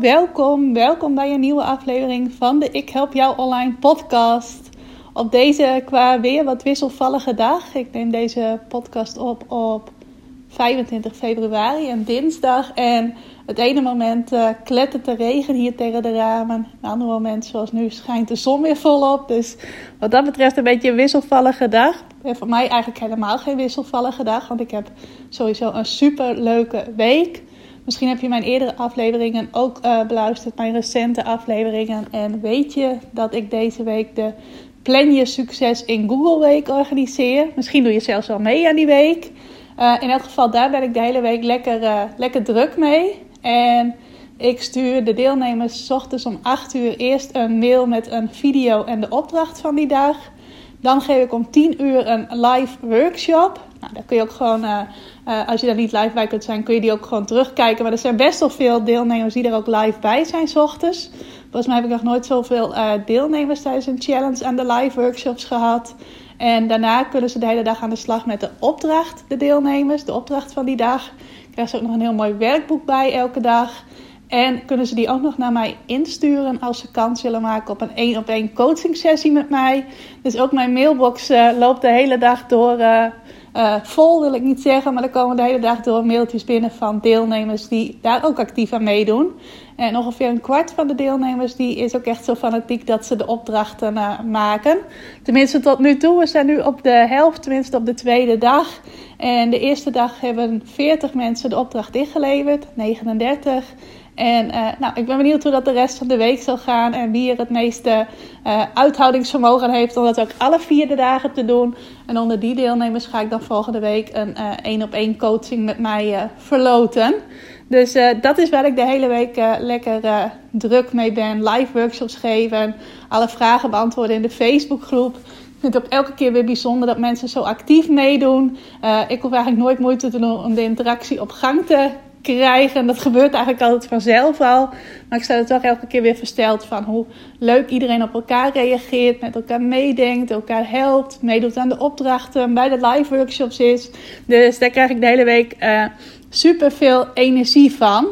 Welkom. Welkom bij een nieuwe aflevering van de Ik Help Jou Online podcast. Op deze qua weer wat wisselvallige dag. Ik neem deze podcast op op 25 februari, een dinsdag. En het ene moment uh, klettert de regen hier tegen de ramen. Het andere moment, zoals nu, schijnt de zon weer volop. Dus wat dat betreft een beetje een wisselvallige dag. En voor mij eigenlijk helemaal geen wisselvallige dag. Want ik heb sowieso een super leuke week. Misschien heb je mijn eerdere afleveringen ook uh, beluisterd, mijn recente afleveringen. En weet je dat ik deze week de Plan Je Succes in Google Week organiseer. Misschien doe je zelfs wel mee aan die week. Uh, in elk geval, daar ben ik de hele week lekker, uh, lekker druk mee. En ik stuur de deelnemers s ochtends om 8 uur eerst een mail met een video en de opdracht van die dag. Dan geef ik om 10 uur een live workshop. Nou, daar kun je ook gewoon, uh, uh, als je daar niet live bij kunt zijn, kun je die ook gewoon terugkijken. Maar er zijn best wel veel deelnemers die er ook live bij zijn, s ochtends. Volgens mij heb ik nog nooit zoveel uh, deelnemers tijdens een challenge en de live workshops gehad. En daarna kunnen ze de hele dag aan de slag met de opdracht, de deelnemers, de opdracht van die dag. Krijgen ze ook nog een heel mooi werkboek bij elke dag. En kunnen ze die ook nog naar mij insturen als ze kans willen maken op een één op één coaching sessie met mij. Dus ook mijn mailbox loopt de hele dag door. Uh, vol wil ik niet zeggen, maar er komen de hele dag door mailtjes binnen van deelnemers die daar ook actief aan meedoen. En ongeveer een kwart van de deelnemers die is ook echt zo fanatiek dat ze de opdrachten uh, maken. Tenminste tot nu toe. We zijn nu op de helft, tenminste op de tweede dag. En de eerste dag hebben 40 mensen de opdracht ingeleverd, 39. En uh, nou, ik ben benieuwd hoe dat de rest van de week zal gaan. En wie er het meeste uh, uithoudingsvermogen heeft om dat ook alle vier de dagen te doen. En onder die deelnemers ga ik dan volgende week een één op één coaching met mij uh, verloten. Dus dat is waar ik de hele week lekker druk mee ben. Live workshops geven. Alle vragen beantwoorden in de Facebookgroep. Ik vind het ook elke keer weer bijzonder dat mensen zo actief meedoen. ik hoef eigenlijk nooit moeite te doen om de interactie op gang te krijgen. Dat gebeurt eigenlijk altijd vanzelf al. Maar ik sta er toch elke keer weer versteld van hoe leuk iedereen op elkaar reageert, met elkaar meedenkt, elkaar helpt, meedoet aan de opdrachten, bij de live workshops is. Dus daar krijg ik de hele week uh, super veel energie van.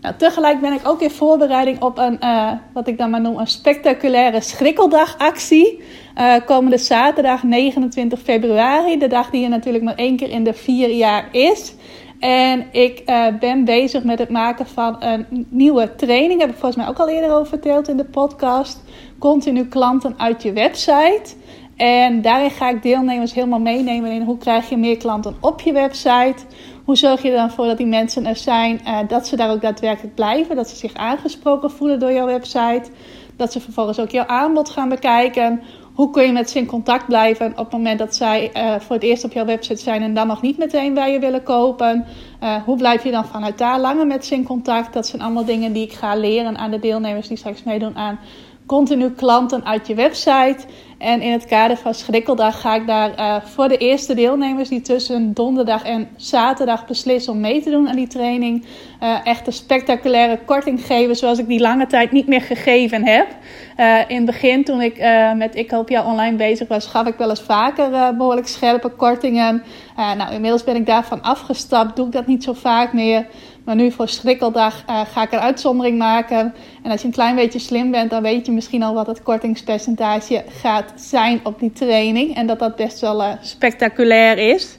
Nou, tegelijk ben ik ook in voorbereiding op een, uh, wat ik dan maar noem, een spectaculaire schrikkeldagactie. Uh, komende zaterdag 29 februari, de dag die er natuurlijk maar één keer in de vier jaar is. En ik uh, ben bezig met het maken van een nieuwe training. Daar heb ik volgens mij ook al eerder over verteld in de podcast. Continu klanten uit je website. En daarin ga ik deelnemers helemaal meenemen in hoe krijg je meer klanten op je website. Hoe zorg je er dan voor dat die mensen er zijn, uh, dat ze daar ook daadwerkelijk blijven. Dat ze zich aangesproken voelen door jouw website. Dat ze vervolgens ook jouw aanbod gaan bekijken hoe kun je met ze in contact blijven op het moment dat zij uh, voor het eerst op jouw website zijn en dan nog niet meteen bij je willen kopen? Uh, hoe blijf je dan vanuit daar langer met ze in contact? Dat zijn allemaal dingen die ik ga leren aan de deelnemers die straks meedoen aan continu klanten uit je website. En in het kader van Schrikkeldag ga ik daar uh, voor de eerste deelnemers die tussen donderdag en zaterdag beslissen om mee te doen aan die training, uh, echt een spectaculaire korting geven zoals ik die lange tijd niet meer gegeven heb. Uh, in het begin, toen ik met Ik Help Jou Online bezig was, gaf ik wel eens vaker behoorlijk scherpe kortingen. nou, inmiddels ben ik daarvan afgestapt, doe ik dat niet zo vaak meer. Maar nu voor Schrikkeldag ga ik een uitzondering maken. En als je een klein beetje slim bent, dan weet je misschien al wat het kortingspercentage gaat zijn op die training. En dat dat best wel uh, spectaculair is.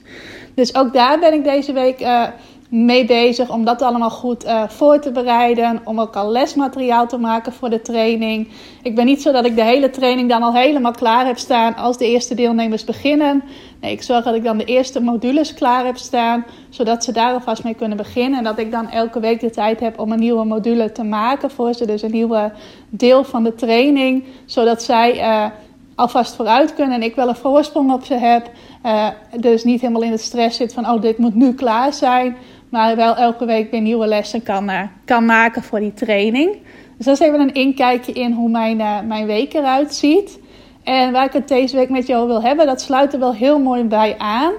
Dus ook daar ben ik deze week uh, mee bezig om dat allemaal goed uh, voor te bereiden. Om ook al lesmateriaal te maken voor de training. Ik ben niet zo dat ik de hele training dan al helemaal klaar heb staan als de eerste deelnemers beginnen. Nee, ik zorg dat ik dan de eerste modules klaar heb staan. Zodat ze daar alvast mee kunnen beginnen. En dat ik dan elke week de tijd heb om een nieuwe module te maken voor ze. Dus een nieuwe deel van de training. Zodat zij... alvast vooruit kunnen en ik wel een voorsprong op ze heb. Uh, dus niet helemaal in de stress zit van, oh, dit moet nu klaar zijn. Maar wel elke week weer nieuwe lessen kan, uh, kan maken voor die training. Dus dat is even een inkijkje in hoe mijn, uh, mijn week eruit ziet. En waar ik het deze week met jou wil hebben, dat sluit er wel heel mooi bij aan.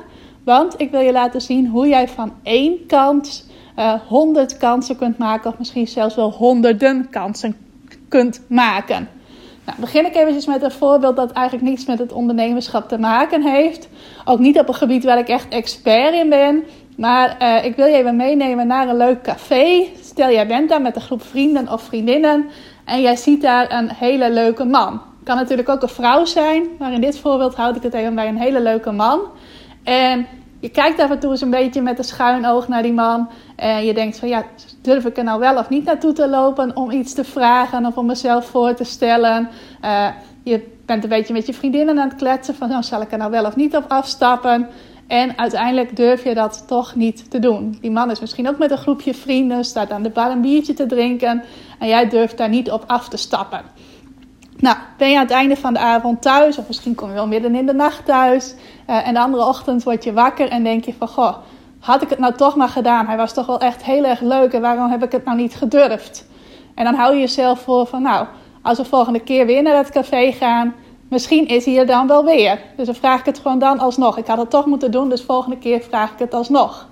Want ik wil je laten zien hoe jij van één kans honderd kansen kunt maken. Of misschien zelfs wel honderden kansen kunt maken. Nou, begin ik eventjes met een voorbeeld dat eigenlijk niets met het ondernemerschap te maken heeft. Ook niet op een gebied waar ik echt expert in ben. Maar uh, ik wil je even meenemen naar een leuk café. Stel, jij bent daar met een groep vrienden of vriendinnen. En jij ziet daar een hele leuke man. Kan natuurlijk ook een vrouw zijn. Maar in dit voorbeeld houd ik het even bij een hele leuke man. En je kijkt af en toe eens een beetje met een schuin oog naar die man. En je denkt van ja, durf ik er nou wel of niet naartoe te lopen om iets te vragen of om mezelf voor te stellen. Uh, je bent een beetje met je vriendinnen aan het kletsen van nou, zal ik er nou wel of niet op afstappen. En uiteindelijk durf je dat toch niet te doen. Die man is misschien ook met een groepje vrienden, staat aan de bar een biertje te drinken. En jij durft daar niet op af te stappen. Nou, ben je aan het einde van de avond thuis, of misschien kom je wel midden in de nacht thuis. Uh, en de andere ochtend word je wakker en denk je van, goh, had ik het nou toch maar gedaan? Hij was toch wel echt heel erg leuk en waarom heb ik het nou niet gedurfd? En dan hou je jezelf voor van, nou, als we volgende keer weer naar dat café gaan, misschien is hij er dan wel weer. Dus dan vraag ik het gewoon dan alsnog. Ik had het toch moeten doen, dus volgende keer vraag ik het alsnog.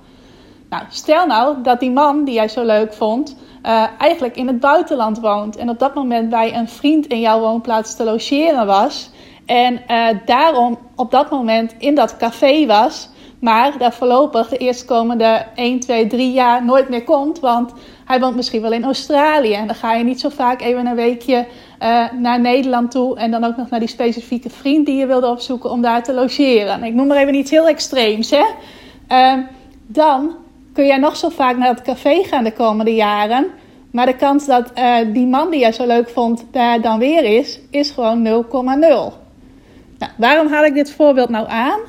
Nou, stel nou dat die man die jij zo leuk vond, uh, eigenlijk in het buitenland woont. En op dat moment bij een vriend in jouw woonplaats te logeren was. En uh, daarom op dat moment in dat café was. Maar daar voorlopig de eerstkomende 1, 2, 3 jaar nooit meer komt. Want hij woont misschien wel in Australië. En dan ga je niet zo vaak even een weekje uh, naar Nederland toe. En dan ook nog naar die specifieke vriend die je wilde opzoeken om daar te logeren. Ik noem maar even iets heel extreems. Hè? Uh, dan kun jij nog zo vaak naar het café gaan de komende jaren. Maar de kans dat uh, die man die jij zo leuk vond daar dan weer is, is gewoon 0,0. Nou, waarom haal ik dit voorbeeld nou aan?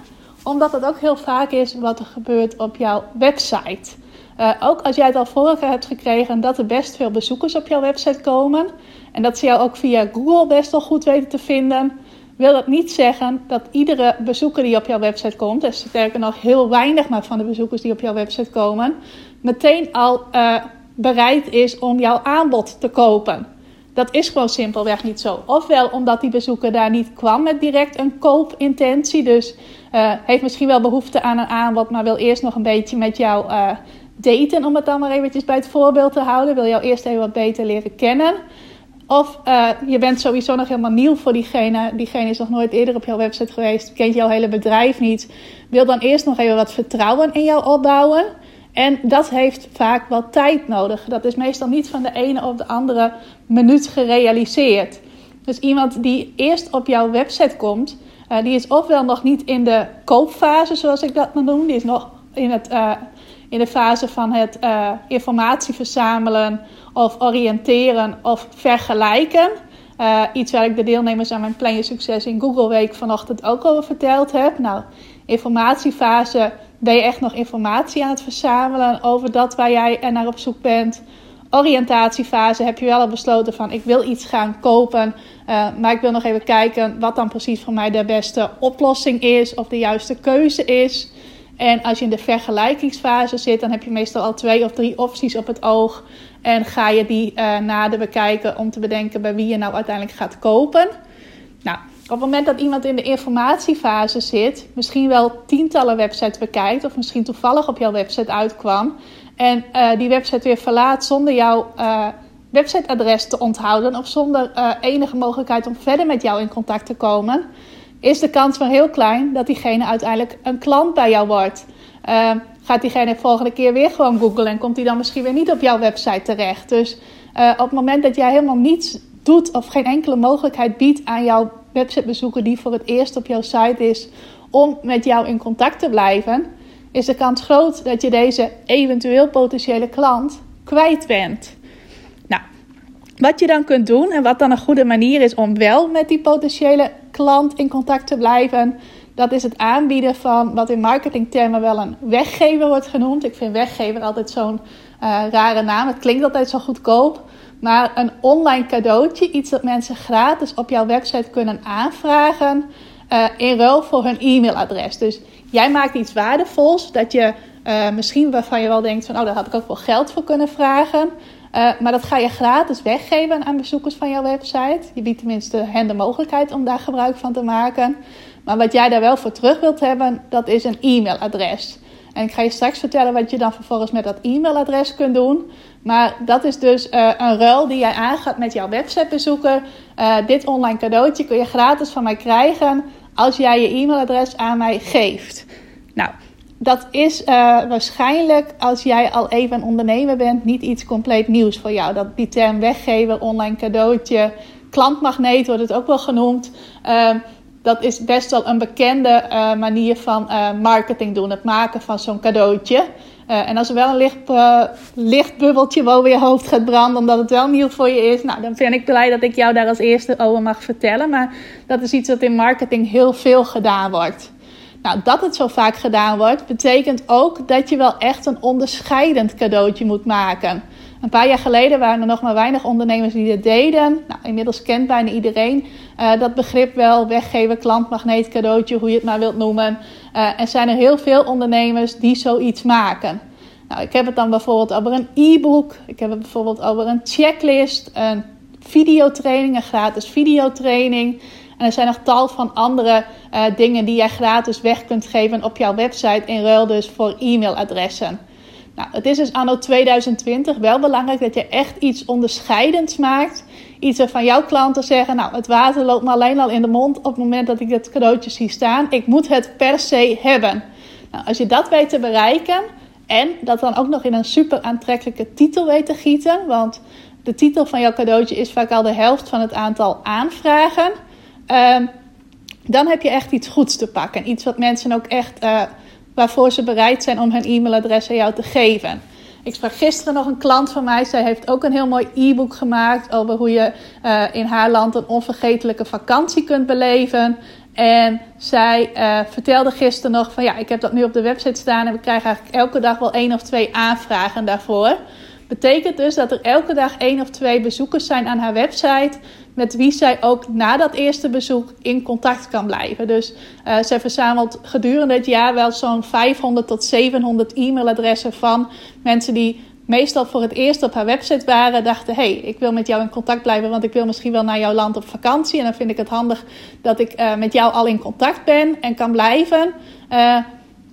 Omdat het ook heel vaak is wat er gebeurt op jouw website. Uh, ook als jij het al vorige hebt gekregen dat er best veel bezoekers op jouw website komen. En dat ze jou ook via Google best wel goed weten te vinden wil dat niet zeggen dat iedere bezoeker die op jouw website komt, dus sterker nog heel weinig maar van de bezoekers die op jouw website komen, meteen al uh, bereid is om jouw aanbod te kopen. Dat is gewoon simpelweg niet zo. Ofwel omdat die bezoeker daar niet kwam met direct een koopintentie. Dus uh, heeft misschien wel behoefte aan een aanbod, maar wil eerst nog een beetje met jou uh, daten. Om het dan maar eventjes bij het voorbeeld te houden. Wil jou eerst even wat beter leren kennen. Of uh, je bent sowieso nog helemaal nieuw voor diegene. Diegene is nog nooit eerder op jouw website geweest. Kent jouw hele bedrijf niet. Wil dan eerst nog even wat vertrouwen in jou opbouwen. En dat heeft vaak wat tijd nodig. Dat is meestal niet van de ene op de andere minuut gerealiseerd. Dus iemand die eerst op jouw website komt, uh, die is ofwel nog niet in de koopfase, zoals ik dat maar noem. Die is nog in, het, uh, in de fase van het uh, informatie verzamelen of oriënteren of vergelijken. Iets waar ik de deelnemers aan mijn Plan Je Succes in Google Week vanochtend ook over verteld heb. Nou, informatiefase ben je echt nog informatie aan het verzamelen over dat waar jij naar op zoek bent. Oriëntatiefase heb je wel al besloten van ik wil iets gaan kopen, uh, maar ik wil nog even kijken wat dan precies voor mij de beste oplossing is of de juiste keuze is. En als je in de vergelijkingsfase zit, dan heb je meestal al twee of drie opties op het oog. En ga je die uh, nader bekijken om te bedenken bij wie je nou uiteindelijk gaat kopen. Nou, op het moment dat iemand in de informatiefase zit, misschien wel tientallen websites bekijkt, of misschien toevallig op jouw website uitkwam, en uh, die website weer verlaat zonder jouw uh, websiteadres te onthouden, of zonder enige mogelijkheid om verder met jou in contact te komen, is de kans maar heel klein dat diegene uiteindelijk een klant bij jou wordt. Uh, gaat diegene volgende keer weer gewoon googlen en komt hij dan misschien weer niet op jouw website terecht. Dus op het moment dat jij helemaal niets doet of geen enkele mogelijkheid biedt aan jouw websitebezoeker die voor het eerst op jouw site is om met jou in contact te blijven, is de kans groot dat je deze eventueel potentiële klant kwijt bent. Nou, wat je dan kunt doen en wat dan een goede manier is om wel met die potentiële klant in contact te blijven, dat is het aanbieden van wat in marketingtermen wel een weggever wordt genoemd. Ik vind weggever altijd zo'n uh, rare naam. Het klinkt altijd zo goedkoop. Maar een online cadeautje, iets dat mensen gratis op jouw website kunnen aanvragen. Uh, in ruil voor hun e-mailadres. Dus jij maakt iets waardevols dat je uh, misschien waarvan je wel denkt van oh, daar had ik ook wel geld voor kunnen vragen. maar dat ga je gratis weggeven aan bezoekers van jouw website. Je biedt tenminste hen de mogelijkheid om daar gebruik van te maken. Maar wat jij daar wel voor terug wilt hebben, dat is een e-mailadres. En ik ga je straks vertellen wat je dan vervolgens met dat e-mailadres kunt doen. Maar dat is dus uh, een ruil die jij aangaat met jouw websitebezoeker. Uh, dit online cadeautje kun je gratis van mij krijgen als jij je e-mailadres aan mij geeft. Nou, dat is uh, waarschijnlijk als jij al even een ondernemer bent, niet iets compleet nieuws voor jou. Dat die term weggeven, online cadeautje, klantmagneet wordt het ook wel genoemd. Uh, dat is best wel een bekende uh, manier van marketing doen. Het maken van zo'n cadeautje. En als er wel een licht, lichtbubbeltje boven je hoofd gaat branden, omdat het wel nieuw voor je is, nou, dan ben ik blij dat ik jou daar als eerste over mag vertellen. Maar dat is iets wat in marketing heel veel gedaan wordt. Nou, dat het zo vaak gedaan wordt, betekent ook dat je wel echt een onderscheidend cadeautje moet maken. Een paar jaar geleden waren er nog maar weinig ondernemers die dit deden. Nou, inmiddels kent bijna iedereen uh, dat begrip wel. Weggeven, klantmagneet, cadeautje, hoe je het maar wilt noemen. Uh, en zijn er heel veel ondernemers die zoiets maken. Nou, ik heb het dan bijvoorbeeld over een e-book. Ik heb het bijvoorbeeld over een checklist, een videotraining, een gratis videotraining. En er zijn nog tal van andere uh, dingen die jij gratis weg kunt geven op jouw website in ruil dus voor e-mailadressen. Nou, het is dus anno 2020 wel belangrijk dat je echt iets onderscheidends maakt. Iets waarvan jouw klanten zeggen, nou het water loopt me alleen al in de mond op het moment dat ik het cadeautje zie staan. Ik moet het per se hebben. Nou, als je dat weet te bereiken en dat dan ook nog in een super aantrekkelijke titel weet te gieten. Want de titel van jouw cadeautje is vaak al de helft van het aantal aanvragen. Uh, dan heb je echt iets goeds te pakken. Iets wat mensen ook echt, uh, waarvoor ze bereid zijn om hun e-mailadres aan jou te geven. Ik sprak gisteren nog een klant van mij. Zij heeft ook een heel mooi e-book gemaakt over hoe je uh, in haar land een onvergetelijke vakantie kunt beleven. En zij uh, vertelde gisteren nog van ja, ik heb dat nu op de website staan en we krijgen eigenlijk elke dag wel één of twee aanvragen daarvoor. Betekent dus dat er elke dag één of twee bezoekers zijn aan haar website met wie zij ook na dat eerste bezoek in contact kan blijven. Dus uh, zij verzamelt gedurende het jaar wel zo'n 500 tot 700 e-mailadressen van mensen die meestal voor het eerst op haar website waren, dachten: hey, ik wil met jou in contact blijven, want ik wil misschien wel naar jouw land op vakantie. En dan vind ik het handig dat ik uh, met jou al in contact ben en kan blijven. Uh,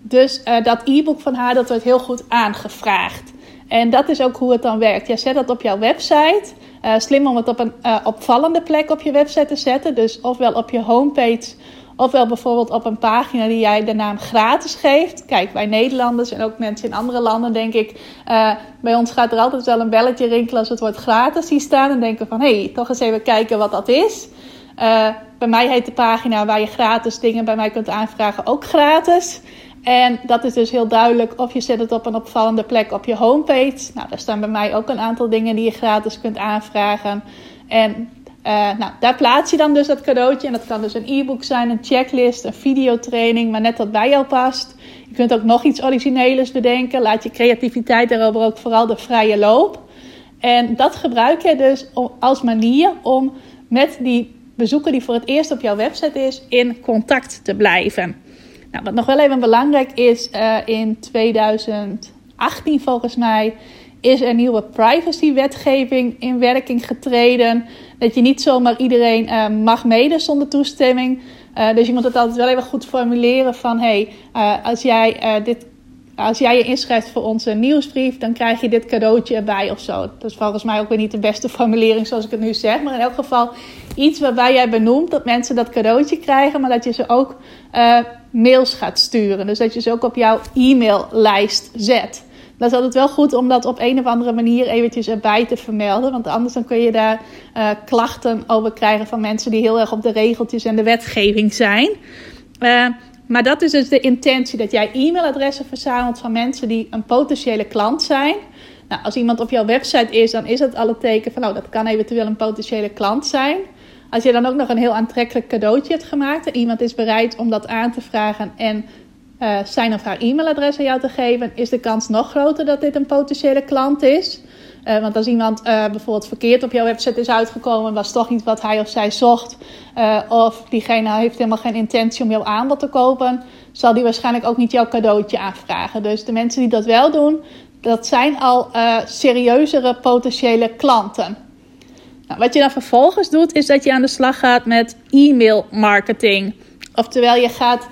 dus dat e-book van haar dat wordt heel goed aangevraagd. En dat is ook hoe het dan werkt. Je zet dat op jouw website. Uh, slim om het op een uh, opvallende plek op je website te zetten. Dus ofwel op je homepage, ofwel bijvoorbeeld op een pagina die jij de naam gratis geeft. Kijk, wij Nederlanders en ook mensen in andere landen, denk ik, uh, bij ons gaat er altijd wel een belletje rinkelen als het woord gratis ziet staan. En denken van, hé, hey, toch eens even kijken wat dat is. bij mij heet de pagina waar je gratis dingen bij mij kunt aanvragen ook gratis. En dat is dus heel duidelijk of je zet het op een opvallende plek op je homepage. Nou, daar staan bij mij ook een aantal dingen die je gratis kunt aanvragen. En uh, nou, daar plaats je dan dus dat cadeautje. En dat kan dus een e-book zijn, een checklist, een videotraining, maar net wat bij jou past. Je kunt ook nog iets origineels bedenken. Laat je creativiteit daarover ook vooral de vrije loop. En dat gebruik je dus als manier om met die bezoeker die voor het eerst op jouw website is, in contact te blijven. Nou, wat nog wel even belangrijk is, uh, in 2018 volgens mij is er nieuwe privacywetgeving in werking getreden. Dat je niet zomaar iedereen uh, mag mede zonder toestemming. Uh, dus je moet het altijd wel even goed formuleren van... hey, als jij dit als jij je inschrijft voor onze nieuwsbrief, dan krijg je dit cadeautje erbij of zo. Dat is volgens mij ook weer niet de beste formulering zoals ik het nu zeg. Maar in elk geval iets waarbij jij benoemt dat mensen dat cadeautje krijgen, maar dat je ze ook uh, mails gaat sturen. Dus dat je ze ook op jouw e-maillijst zet. Dat is altijd wel goed om dat op een of andere manier eventjes erbij te vermelden. Want anders dan kun je daar uh, klachten over krijgen van mensen die heel erg op de regeltjes en de wetgeving zijn. Uh, maar dat is dus de intentie dat jij e-mailadressen verzamelt van mensen die een potentiële klant zijn. Nou, als iemand op jouw website is, dan is het al het teken van, nou, dat kan eventueel een potentiële klant zijn. Als je dan ook nog een heel aantrekkelijk cadeautje hebt gemaakt en iemand is bereid om dat aan te vragen en uh, zijn of haar e-mailadres aan jou te geven, is de kans nog groter dat dit een potentiële klant is. Uh, want als iemand uh, bijvoorbeeld verkeerd op jouw website is uitgekomen, was toch niet wat hij of zij zocht, uh, of diegene heeft helemaal geen intentie om jouw aanbod te kopen, zal die waarschijnlijk ook niet jouw cadeautje aanvragen. Dus de mensen die dat wel doen, dat zijn al serieuzere potentiële klanten. Nou, wat je dan vervolgens doet, is dat je aan de slag gaat met e-mail marketing. Oftewel, je gaat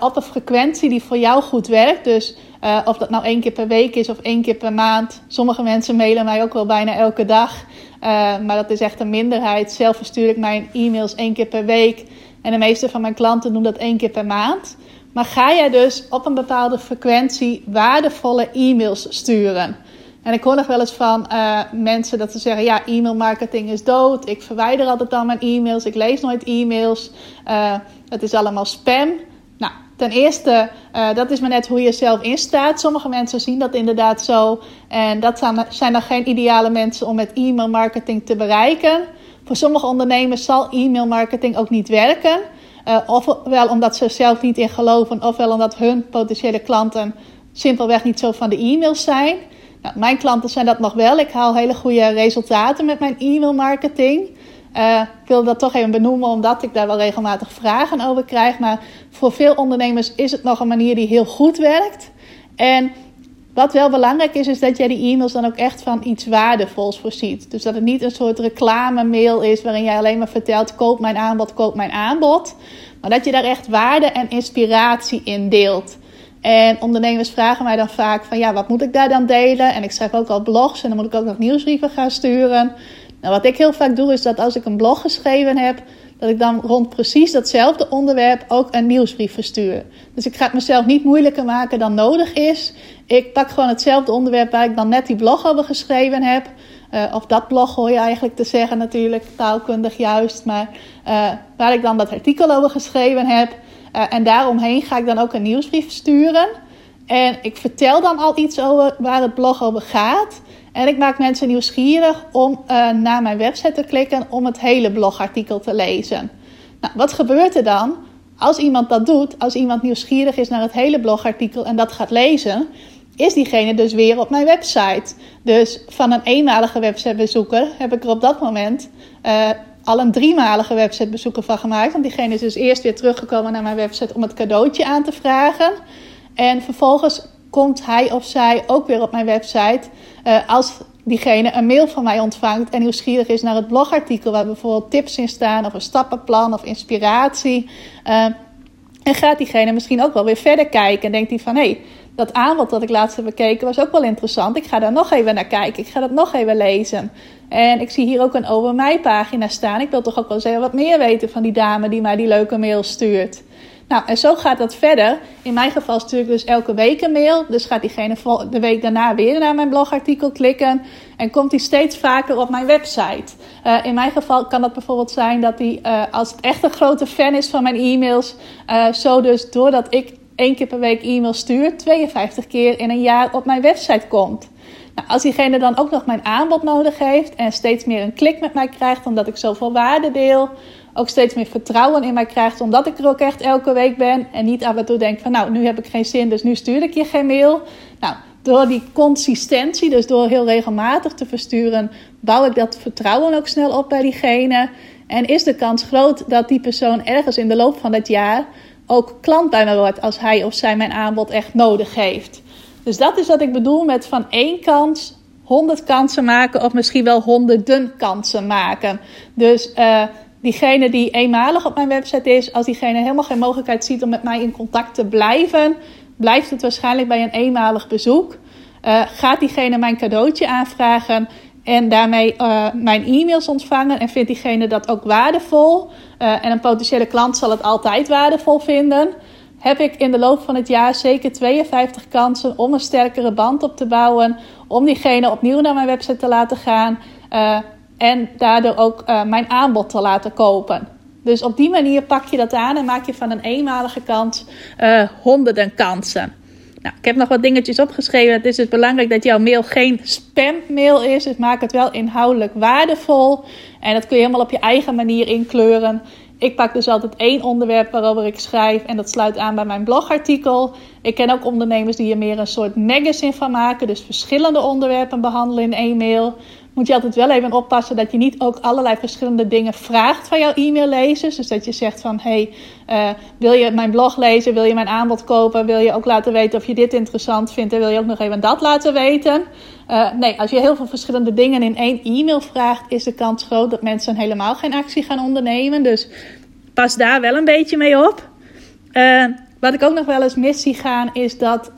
op een frequentie die voor jou goed werkt. Dus uh, of dat nou één keer per week is of één keer per maand. Sommige mensen mailen mij ook wel bijna elke dag. Uh, maar dat is echt een minderheid. Zelf verstuur ik mijn e-mails één keer per week. En de meeste van mijn klanten doen dat één keer per maand. Maar ga jij dus op een bepaalde frequentie waardevolle e-mails sturen? En ik hoor nog wel eens van mensen dat ze zeggen: ja, e-mail marketing is dood. Ik verwijder altijd dan mijn e-mails. Ik lees nooit e-mails. Uh, het is allemaal spam. Nou, ten eerste, uh, dat is maar net hoe je zelf instaat. Sommige mensen zien dat inderdaad zo. En dat zijn, zijn dan geen ideale mensen om met e-mail marketing te bereiken. Voor sommige ondernemers zal e-mail marketing ook niet werken. Uh, ofwel omdat ze zelf niet in geloven, ofwel omdat hun potentiële klanten simpelweg niet zo van de e-mails zijn. Nou, mijn klanten zijn dat nog wel. Ik haal hele goede resultaten met mijn e-mail marketing. Uh, ik wil dat toch even benoemen, omdat ik daar wel regelmatig vragen over krijg. Maar voor veel ondernemers is het nog een manier die heel goed werkt. En wat wel belangrijk is, is dat jij die e-mails dan ook echt van iets waardevols voorziet. Dus dat het niet een soort reclame-mail is waarin jij alleen maar vertelt: koop mijn aanbod, koop mijn aanbod. Maar dat je daar echt waarde en inspiratie in deelt. En ondernemers vragen mij dan vaak van ja, wat moet ik daar dan delen? En ik schrijf ook al blogs en dan moet ik ook nog nieuwsbrieven gaan sturen. Nou, wat ik heel vaak doe is dat als ik een blog geschreven heb, dat ik dan rond precies datzelfde onderwerp ook een nieuwsbrief verstuur. Dus ik ga het mezelf niet moeilijker maken dan nodig is. Ik pak gewoon hetzelfde onderwerp waar ik dan net die blog over geschreven heb. Uh, of dat blog hoor je eigenlijk te zeggen natuurlijk, taalkundig juist. Maar uh, waar ik dan dat artikel over geschreven heb. Uh, en daaromheen ga ik dan ook een nieuwsbrief sturen. En ik vertel dan al iets over waar het blog over gaat. En ik maak mensen nieuwsgierig om uh, naar mijn website te klikken om het hele blogartikel te lezen. Nou, wat gebeurt er dan? Als iemand dat doet, als iemand nieuwsgierig is naar het hele blogartikel en dat gaat lezen, is diegene dus weer op mijn website. Dus van een eenmalige websitebezoeker heb ik er op dat moment uh, al een driemalige websitebezoeker van gemaakt. Want diegene is dus eerst weer teruggekomen naar mijn website om het cadeautje aan te vragen. En vervolgens komt hij of zij ook weer op mijn website uh, als diegene een mail van mij ontvangt en nieuwsgierig is naar het blogartikel waar bijvoorbeeld tips in staan of een stappenplan of inspiratie. Uh, en gaat diegene misschien ook wel weer verder kijken en denkt hij van hé, hey, dat aanbod dat ik laatst heb bekeken was ook wel interessant. Ik ga daar nog even naar kijken. Ik ga dat nog even lezen. En ik zie hier ook een over mij pagina staan. Ik wil toch ook wel eens wat meer weten van die dame die mij die leuke mail stuurt. Nou, en zo gaat dat verder. In mijn geval stuur ik dus elke week een mail. Dus gaat diegene de week daarna weer naar mijn blogartikel klikken. En komt hij steeds vaker op mijn website. Uh, in mijn geval kan dat bijvoorbeeld zijn dat hij, uh, als het echt een grote fan is van mijn e-mails, uh, zo dus doordat ik één keer per week e-mail stuur, 52 keer in een jaar op mijn website komt. Nou, als diegene dan ook nog mijn aanbod nodig heeft en steeds meer een klik met mij krijgt omdat ik zoveel waarde deel, ook steeds meer vertrouwen in mij krijgt, omdat ik er ook echt elke week ben. En niet af en toe denk van nou, nu heb ik geen zin, dus nu stuur ik je geen mail. Nou, door die consistentie, dus door heel regelmatig te versturen, bouw ik dat vertrouwen ook snel op bij diegene. En is de kans groot dat die persoon ergens in de loop van het jaar ook klant bij me wordt als hij of zij mijn aanbod echt nodig heeft. Dus dat is wat ik bedoel met van één kans 100 kansen maken of misschien wel honderden kansen maken. Dus uh, diegene die eenmalig op mijn website is, als diegene helemaal geen mogelijkheid ziet om met mij in contact te blijven, blijft het waarschijnlijk bij een eenmalig bezoek. Uh, gaat diegene mijn cadeautje aanvragen en daarmee uh, mijn e-mails ontvangen en vindt diegene dat ook waardevol? Uh, en een potentiële klant zal het altijd waardevol vinden. Heb ik in de loop van het jaar zeker 52 kansen om een sterkere band op te bouwen, om diegene opnieuw naar mijn website te laten gaan en daardoor ook uh, mijn aanbod te laten kopen. Dus op die manier pak je dat aan en maak je van een eenmalige kans uh, honderden kansen. Nou, ik heb nog wat dingetjes opgeschreven. Het is dus belangrijk dat jouw mail geen spammail is. Dus maak het wel inhoudelijk waardevol. En dat kun je helemaal op je eigen manier inkleuren. Ik pak dus altijd één onderwerp waarover ik schrijf en dat sluit aan bij mijn blogartikel. Ik ken ook ondernemers die er meer een soort magazine van maken, dus verschillende onderwerpen behandelen in één mail. Moet je altijd wel even oppassen dat je niet ook allerlei verschillende dingen vraagt van jouw e-maillezers. Dus dat je zegt van, hey, uh, wil je mijn blog lezen? Wil je mijn aanbod kopen? Wil je ook laten weten of je dit interessant vindt? En wil je ook nog even dat laten weten? Uh, nee, als je heel veel verschillende dingen in één e-mail vraagt, is de kans groot dat mensen helemaal geen actie gaan ondernemen. Dus pas daar wel een beetje mee op. Uh, wat ik ook nog wel eens mis zie gaan, is dat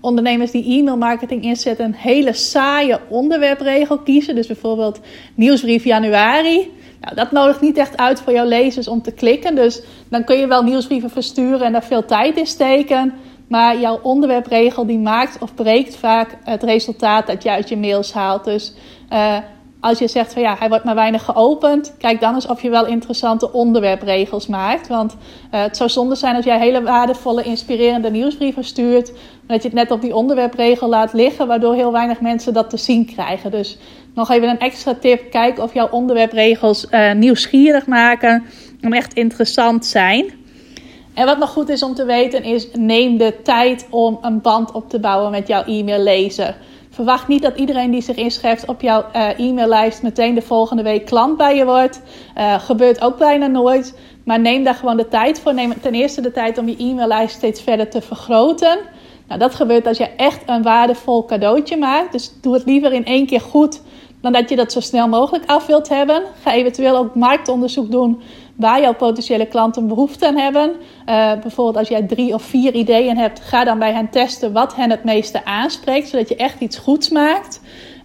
ondernemers die e-mail marketing inzetten een hele saaie onderwerpregel kiezen. Dus bijvoorbeeld nieuwsbrief januari. Nou, dat nodigt niet echt uit voor jouw lezers om te klikken. Dus dan kun je wel nieuwsbrieven versturen en daar veel tijd in steken. Maar jouw onderwerpregel die maakt of breekt vaak het resultaat dat je uit je mails haalt. Dus uh, als je zegt van ja, hij wordt maar weinig geopend, kijk dan eens of je wel interessante onderwerpregels maakt. Want uh, het zou zonde zijn als jij hele waardevolle, inspirerende nieuwsbrieven stuurt, maar dat je het net op die onderwerpregel laat liggen, waardoor heel weinig mensen dat te zien krijgen. Dus nog even een extra tip: kijk of jouw onderwerpregels uh, nieuwsgierig maken en echt interessant zijn. En wat nog goed is om te weten is: neem de tijd om een band op te bouwen met jouw e-mail lezer. Verwacht niet dat iedereen die zich inschrijft op jouw uh, e-maillijst meteen de volgende week klant bij je wordt. Uh, gebeurt ook bijna nooit. Maar neem daar gewoon de tijd voor. Neem ten eerste de tijd om je e-maillijst steeds verder te vergroten. Nou, dat gebeurt als je echt een waardevol cadeautje maakt. Dus doe het liever in één keer goed dan dat je dat zo snel mogelijk af wilt hebben. Ga eventueel ook marktonderzoek doen waar jouw potentiële klanten behoefte aan hebben. Uh, bijvoorbeeld als jij drie of vier ideeën hebt, ga dan bij hen testen wat hen het meeste aanspreekt, zodat je echt iets goeds maakt.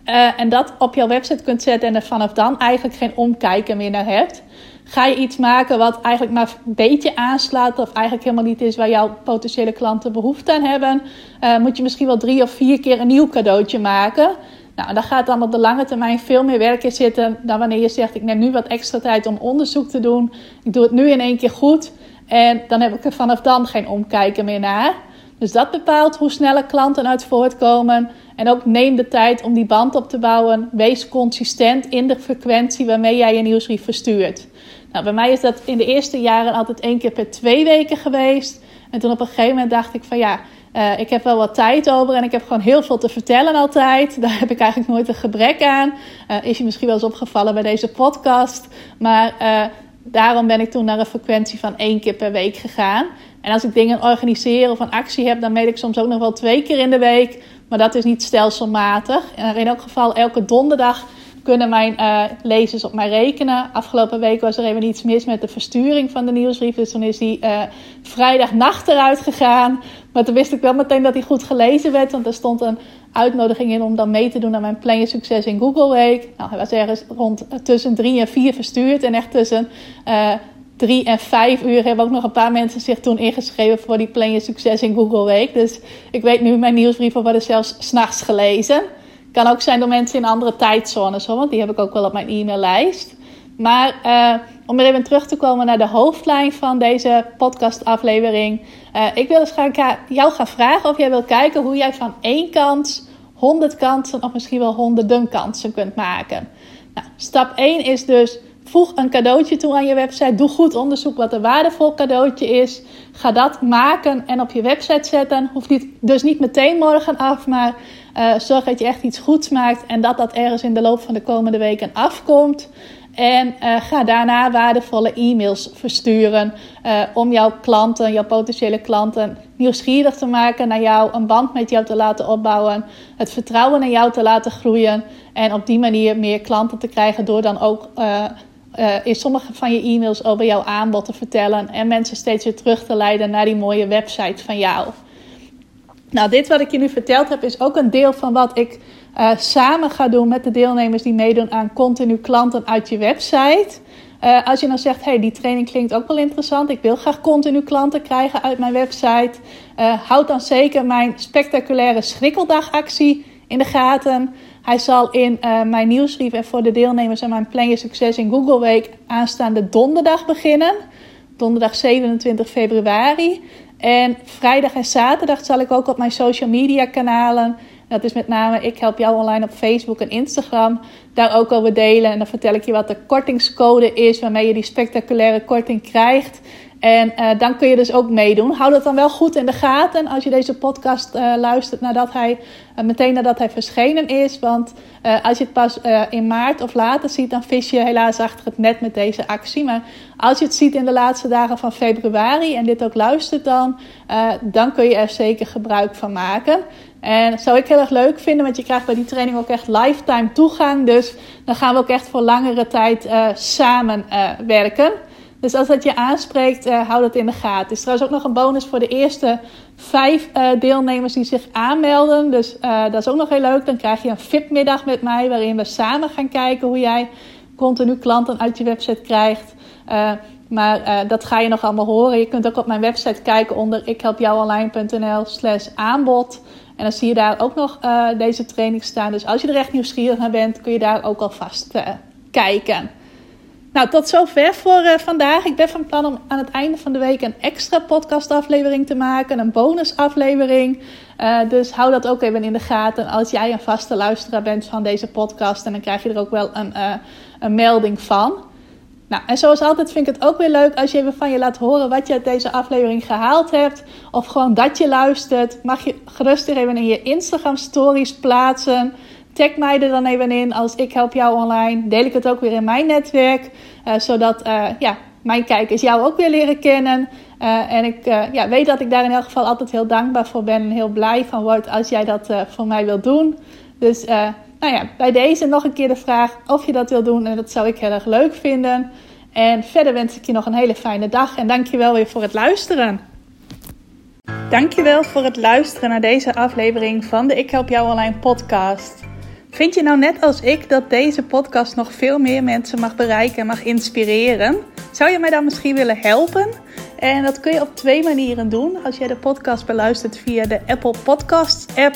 Uh, en dat op jouw website kunt zetten en er vanaf dan eigenlijk geen omkijken meer naar hebt. Ga je iets maken wat eigenlijk maar een beetje aanslaat, of eigenlijk helemaal niet is waar jouw potentiële klanten behoefte aan hebben, uh, moet je misschien wel drie of vier keer een nieuw cadeautje maken. Nou, daar gaat dan op de lange termijn veel meer werk in zitten dan wanneer je zegt: Ik neem nu wat extra tijd om onderzoek te doen. Ik doe het nu in één keer goed. En dan heb ik er vanaf dan geen omkijken meer naar. Dus dat bepaalt hoe snelle klanten uit voortkomen. En ook neem de tijd om die band op te bouwen. Wees consistent in de frequentie waarmee jij je nieuwsbrief verstuurt. Nou, bij mij is dat in de eerste jaren altijd één keer per twee weken geweest. En toen op een gegeven moment dacht ik van ja, uh, ik heb wel wat tijd over en ik heb gewoon heel veel te vertellen altijd. Daar heb ik eigenlijk nooit een gebrek aan. Uh, is je misschien wel eens opgevallen bij deze podcast. Maar uh, daarom ben ik toen naar een frequentie van één keer per week gegaan. En als ik dingen organiseer of een actie heb, dan meet ik soms ook nog wel twee keer in de week. Maar dat is niet stelselmatig. En in elk geval elke donderdag kunnen mijn lezers op mij rekenen. Afgelopen week was er even iets mis met de versturing van de nieuwsbrief. Dus toen is die uh, vrijdagnacht eruit gegaan. Maar toen wist ik wel meteen dat hij goed gelezen werd. Want er stond een uitnodiging in om dan mee te doen aan mijn Plan Je Succes in Google Week. Nou, hij was ergens rond uh, tussen drie en vier verstuurd. En echt tussen drie en vijf uur hebben ook nog een paar mensen zich toen ingeschreven voor die Plan Je Succes in Google Week. Dus ik weet nu, mijn nieuwsbrieven worden zelfs s'nachts gelezen. Kan ook zijn door mensen in andere tijdzones, hoor, want die heb ik ook wel op mijn e-maillijst. Maar uh, om er even terug te komen naar de hoofdlijn van deze podcastaflevering. Uh, ik wil dus graag jou gaan vragen of jij wil kijken hoe jij van één kans 100 kansen of misschien wel honderden kansen kunt maken. Nou, stap 1 is dus voeg een cadeautje toe aan je website. Doe goed onderzoek wat een waardevol cadeautje is. Ga dat maken en op je website zetten. Hoeft niet, dus niet meteen morgen af, maar uh, zorg dat je echt iets goeds maakt en dat dat ergens in de loop van de komende weken afkomt. En uh, ga daarna waardevolle e-mails versturen uh, om jouw klanten, jouw potentiële klanten, nieuwsgierig te maken naar jou, een band met jou te laten opbouwen, het vertrouwen in jou te laten groeien en op die manier meer klanten te krijgen door dan ook uh, in sommige van je e-mails over jouw aanbod te vertellen en mensen steeds weer terug te leiden naar die mooie website van jou. Nou, dit wat ik je nu verteld heb, is ook een deel van wat ik uh, samen ga doen met de deelnemers die meedoen aan continu klanten uit je website. Uh, als je dan zegt, hey, die training klinkt ook wel interessant. Ik wil graag continu klanten krijgen uit mijn website. Uh, houd dan zeker mijn spectaculaire schrikkeldagactie in de gaten. Hij zal in mijn nieuwsbrief en voor de deelnemers aan mijn Plan Je Succes in Google Week aanstaande donderdag beginnen. Donderdag 27 februari. En vrijdag en zaterdag zal ik ook op mijn social media kanalen. Dat is met name Ik Help Jou Online op Facebook en Instagram. Daar ook over delen. En dan vertel ik je wat de kortingscode is waarmee je die spectaculaire korting krijgt. En uh, dan kun je dus ook meedoen. Hou dat dan wel goed in de gaten als je deze podcast uh, luistert nadat hij, uh, meteen nadat hij verschenen is. Want als je het pas in maart of later ziet, dan vis je helaas achter het net met deze actie. Maar als je het ziet in de laatste dagen van februari en dit ook luistert dan, dan kun je er zeker gebruik van maken. En zou ik heel erg leuk vinden, want je krijgt bij die training ook echt lifetime toegang. Dus dan gaan we ook echt voor langere tijd samen werken. Dus als dat je aanspreekt, uh, hou dat in de gaten. Er is trouwens ook nog een bonus voor de eerste vijf uh, deelnemers die zich aanmelden. Dus uh, dat is ook nog heel leuk. Dan krijg je een VIP-middag met mij, waarin we samen gaan kijken hoe jij continu klanten uit je website krijgt. maar dat ga je nog allemaal horen. Je kunt ook op mijn website kijken onder ikhelpjouonline.nl slash aanbod. En dan zie je daar ook nog deze training staan. Dus als je er echt nieuwsgierig naar bent, kun je daar ook alvast kijken. Nou, tot zover voor uh, vandaag. Ik ben van plan om aan het einde van de week een extra podcastaflevering te maken, een bonusaflevering. Uh, dus hou dat ook even in de gaten als jij een vaste luisteraar bent van deze podcast. En dan krijg je er ook wel een, een melding van. Nou, en zoals altijd vind ik het ook weer leuk als je even van je laat horen wat je uit deze aflevering gehaald hebt. Of gewoon dat je luistert. Mag je gerust even in je Instagram stories plaatsen. Tag mij er dan even in als ik help jou online. Deel ik het ook weer in mijn netwerk. Uh, zodat uh, ja, mijn kijkers jou ook weer leren kennen. Uh, en ik ja, weet dat ik daar in elk geval altijd heel dankbaar voor ben. En heel blij van word als jij dat voor mij wilt doen. Dus nou ja, bij deze nog een keer de vraag of je dat wilt doen. En dat zou ik heel erg leuk vinden. En verder wens ik je nog een hele fijne dag. En dankjewel weer voor het luisteren. Dankjewel voor het luisteren naar deze aflevering van de Ik Help Jou Online podcast. Vind je nou net als ik dat deze podcast nog veel meer mensen mag bereiken en mag inspireren? Zou je mij dan misschien willen helpen? En dat kun je op twee manieren doen. Als jij de podcast beluistert via de Apple Podcasts app,